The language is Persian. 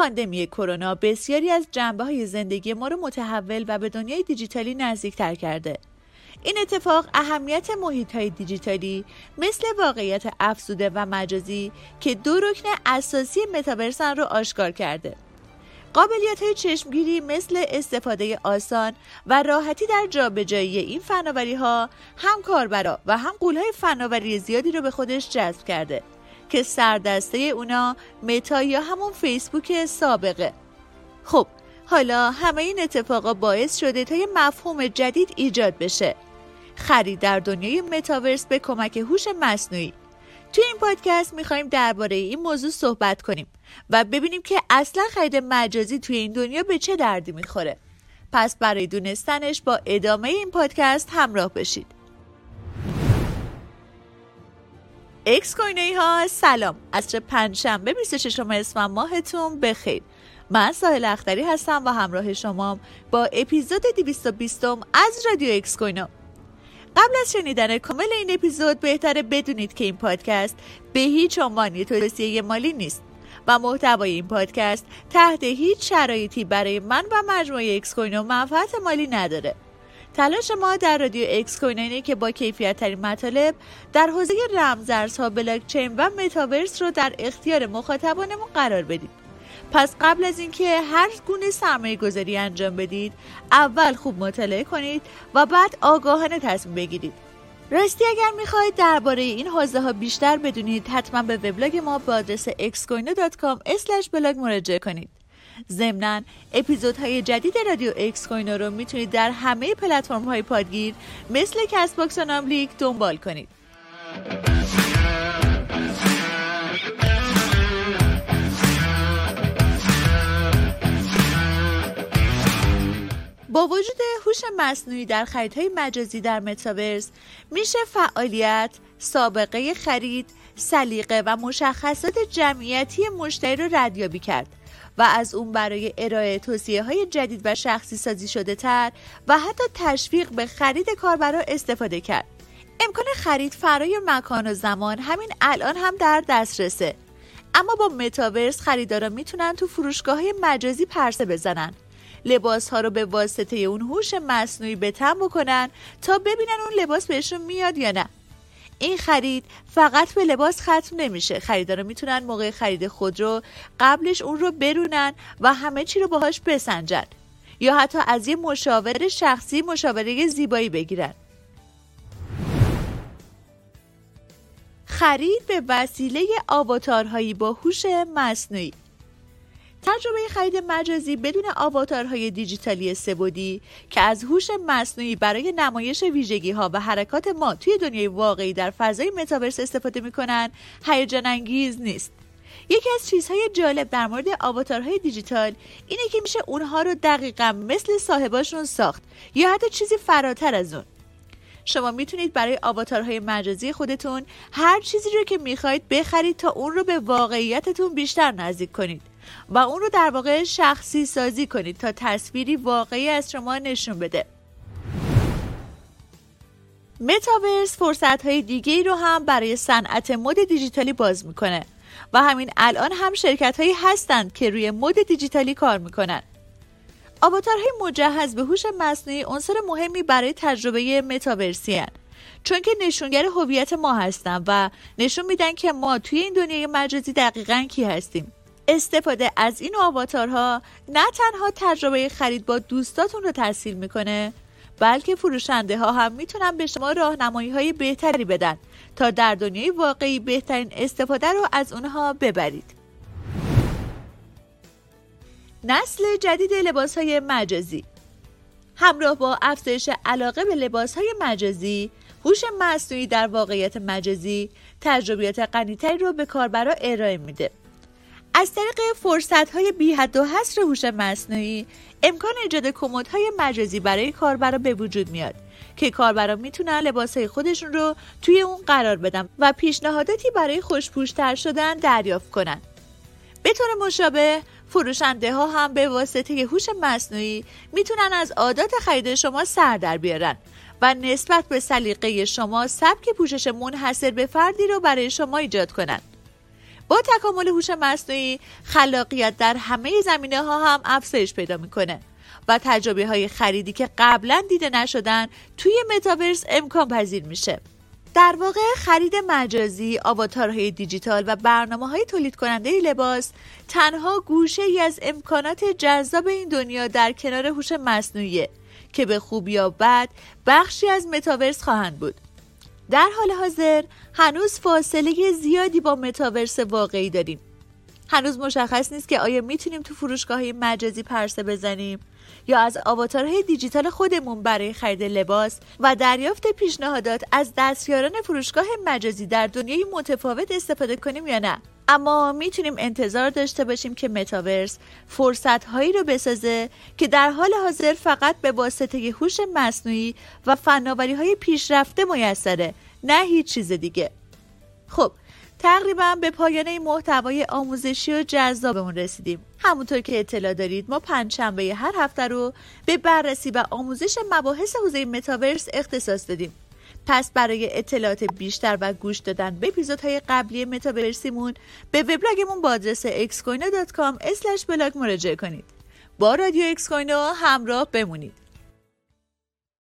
پاندمی کرونا بسیاری از جنبه های زندگی ما رو متحول و به دنیای دیجیتالی نزدیکتر کرده. این اتفاق اهمیت محیط های دیجیتالی مثل واقعیت افزوده و مجازی که دو رکن اساسی متاورسن رو آشکار کرده. قابلیت های چشمگیری مثل استفاده آسان و راحتی در جابجایی این فناوری ها هم کاربرا و هم قولهای فناوری زیادی رو به خودش جذب کرده که سردسته اونا متا یا همون فیسبوک سابقه. خب حالا همه این اتفاقا باعث شده تا یه مفهوم جدید ایجاد بشه. خرید در دنیای متاورس به کمک هوش مصنوعی. توی این پادکست می‌خوایم درباره این موضوع صحبت کنیم و ببینیم که اصلا خرید مجازی توی این دنیا به چه دردی می‌خوره. پس برای دونستنش با ادامه این پادکست همراه بشید. اکس کوینویی ها سلام. عصر پنجشنبه 26 اسفند ماهتون بخیر. من ساحل اختری هستم و همراه شما با اپیزود 220 از رادیو اکس کوینو قبل از شنیدن کامل این اپیزود بهتره بدونید که این پادکست به هیچ عنوان توصیه مالی نیست و محتوای این پادکست تحت هیچ شرایطی برای من و مجموعه اکس کوینو منفعت مالی نداره. تلاش ما در رادیو اکس کوینو که با کیفیت ترین مطالب در حوزه رمزارزها بلاکچین و متاورس رو در اختیار مخاطبانمون قرار بدیم. پس قبل از اینکه هر گونه سرمایه گذاری انجام بدید اول خوب مطالعه کنید و بعد آگاهانه تصمیم بگیرید. راستی اگر می‌خواهید درباره این حوزه ها بیشتر بدونید حتما به وبلاگ ما با آدرس xcoino.com blog مراجعه کنید. ضمنا اپیزودهای جدید رادیو اکس کوینو رو می‌تونید در همه پلتفرم های پادگیر مثل Castbox و ناملیک دنبال کنید. با وجود هوش مصنوعی در خریدهای مجازی در متاورس میشه فعالیت، سابقه خرید، سلیقه و مشخصات جمعیتی مشتری رو ردیابی کرد. و از اون برای ارائه توصیه های جدید و شخصی سازی شده تر و حتی تشویق به خرید کاربرا استفاده کرد. امکان خرید فرای مکان و زمان همین الان هم در دسترسه. اما با متاورس خریدارا می‌تونن تو فروشگاه های مجازی پرسه بزنن لباس ها رو به واسطه اون هوش مصنوعی به بکنن تا ببینن اون لباس بهشون میاد یا نه این خرید فقط به لباس ختم نمیشه. خریدارا می‌تونن موقع خرید خودرو قبلش اون رو برونن و همه چی رو باهاش بسنجن. یا حتی از یه مشاور شخصی مشاوره زیبایی بگیرن. خرید به وسیله آواتارهایی با هوش مصنوعی. تجربه خرید مجازی بدون آواتارهای دیجیتالی سبودی که از هوش مصنوعی برای نمایش ویژگی ها و حرکات ما توی دنیای واقعی در فضای متاورس استفاده می‌کنن هیجان انگیز نیست. یکی از چیزهای جالب در مورد آواتارهای دیجیتال اینه که میشه اونها رو دقیقا مثل صاحباشون ساخت یا حتی چیزی فراتر از اون. شما می‌تونید برای آواتارهای مجازی خودتون هر چیزی رو که می‌خواید بخرید تا اون رو به واقعیتتون بیشتر نزدیک کنید. و اون رو در واقع شخصی سازی کنید تا تصویری واقعی از شما نشون بده. متاورس فرصت های دیگه رو هم برای صنعت مد دیجیتالی باز می‌کنه و همین الان هم شرکت هایی هستند که روی مد دیجیتالی کار می‌کنن. آواتارهای مجهز به هوش مصنوعی عنصر مهمی برای تجربه متاورسی هن. چون که نشونگر هویت ما هستن و نشون میدن که ما توی این دنیای مجازی دقیقا کی هستیم. استفاده از این آواتارها نه تنها تجربه خرید با دوستاتون رو تحصیل می‌کنه بلکه فروشنده ها هم می‌تونن به شما راهنمایی های بهتری بدن تا در دنیای واقعی بهترین استفاده رو از اونها ببرید. نسل جدید لباس های مجازی. همراه با افزایش علاقه به لباس های مجازی هوش مصنوعی در واقعیت مجازی تجربیات غنیتری رو به کاربرا ارائه میده. از طریق فرصت های بی حد و حصر هوش مصنوعی امکان ایجاد های مجازی برای کاربرا به وجود میاد که کاربرا می‌تونن لباس های خودشون رو توی اون قرار بدن و پیشنهاداتی برای خوشپوشتر شدن دریافت کنن. به طور مشابه فروشنده ها هم به واسطه هوش مصنوعی می‌تونن از عادات خرید شما سر در بیارن و نسبت به سلیقه شما سبک پوشش منحصر به فردی رو برای شما ایجاد کنن. با تکامل هوش مصنوعی خلاقیت در همه زمینه ها هم افزایش پیدا می‌کنه و تجربه های خریدی که قبلا دیده نشدن توی متاورس امکان پذیر میشه در واقع خرید مجازی، آواتارهای دیجیتال و برنامه های تولید کننده لباس تنها گوشه ای از امکانات جذاب این دنیا در کنار هوش مصنوعی که به خوب یا بد بخشی از متاورس خواهند بود. در حال حاضر هنوز فاصله زیادی با متاورس واقعی داریم. هنوز مشخص نیست که آیا می‌تونیم تو فروشگاه مجازی پرسه بزنیم یا از آواتارهای دیجیتال خودمون برای خرید لباس و دریافت پیشنهادات از دستیاران فروشگاه مجازی در دنیای متفاوت استفاده کنیم یا نه اما می‌تونیم انتظار داشته باشیم که متاورس فرصت هایی رو بسازه که در حال حاضر فقط به واسطه هوش مصنوعی و فناوری های پیشرفته میسره نه هیچ چیز دیگه. خب تقریبا به پایان این محتوای آموزشی و جذابمون رسیدیم. همونطور که اطلاع دارید ما پنجشنبه هر هفته رو به بررسی و آموزش مباحث حوزه متاورس اختصاص دادیم. پس برای اطلاعات بیشتر و گوش دادن به اپیزودهای قبلی متاورسیمون به وبلاگمون با آدرس xcoino.com blog مراجعه کنید. با رادیو اکسکوینو همراه بمونید.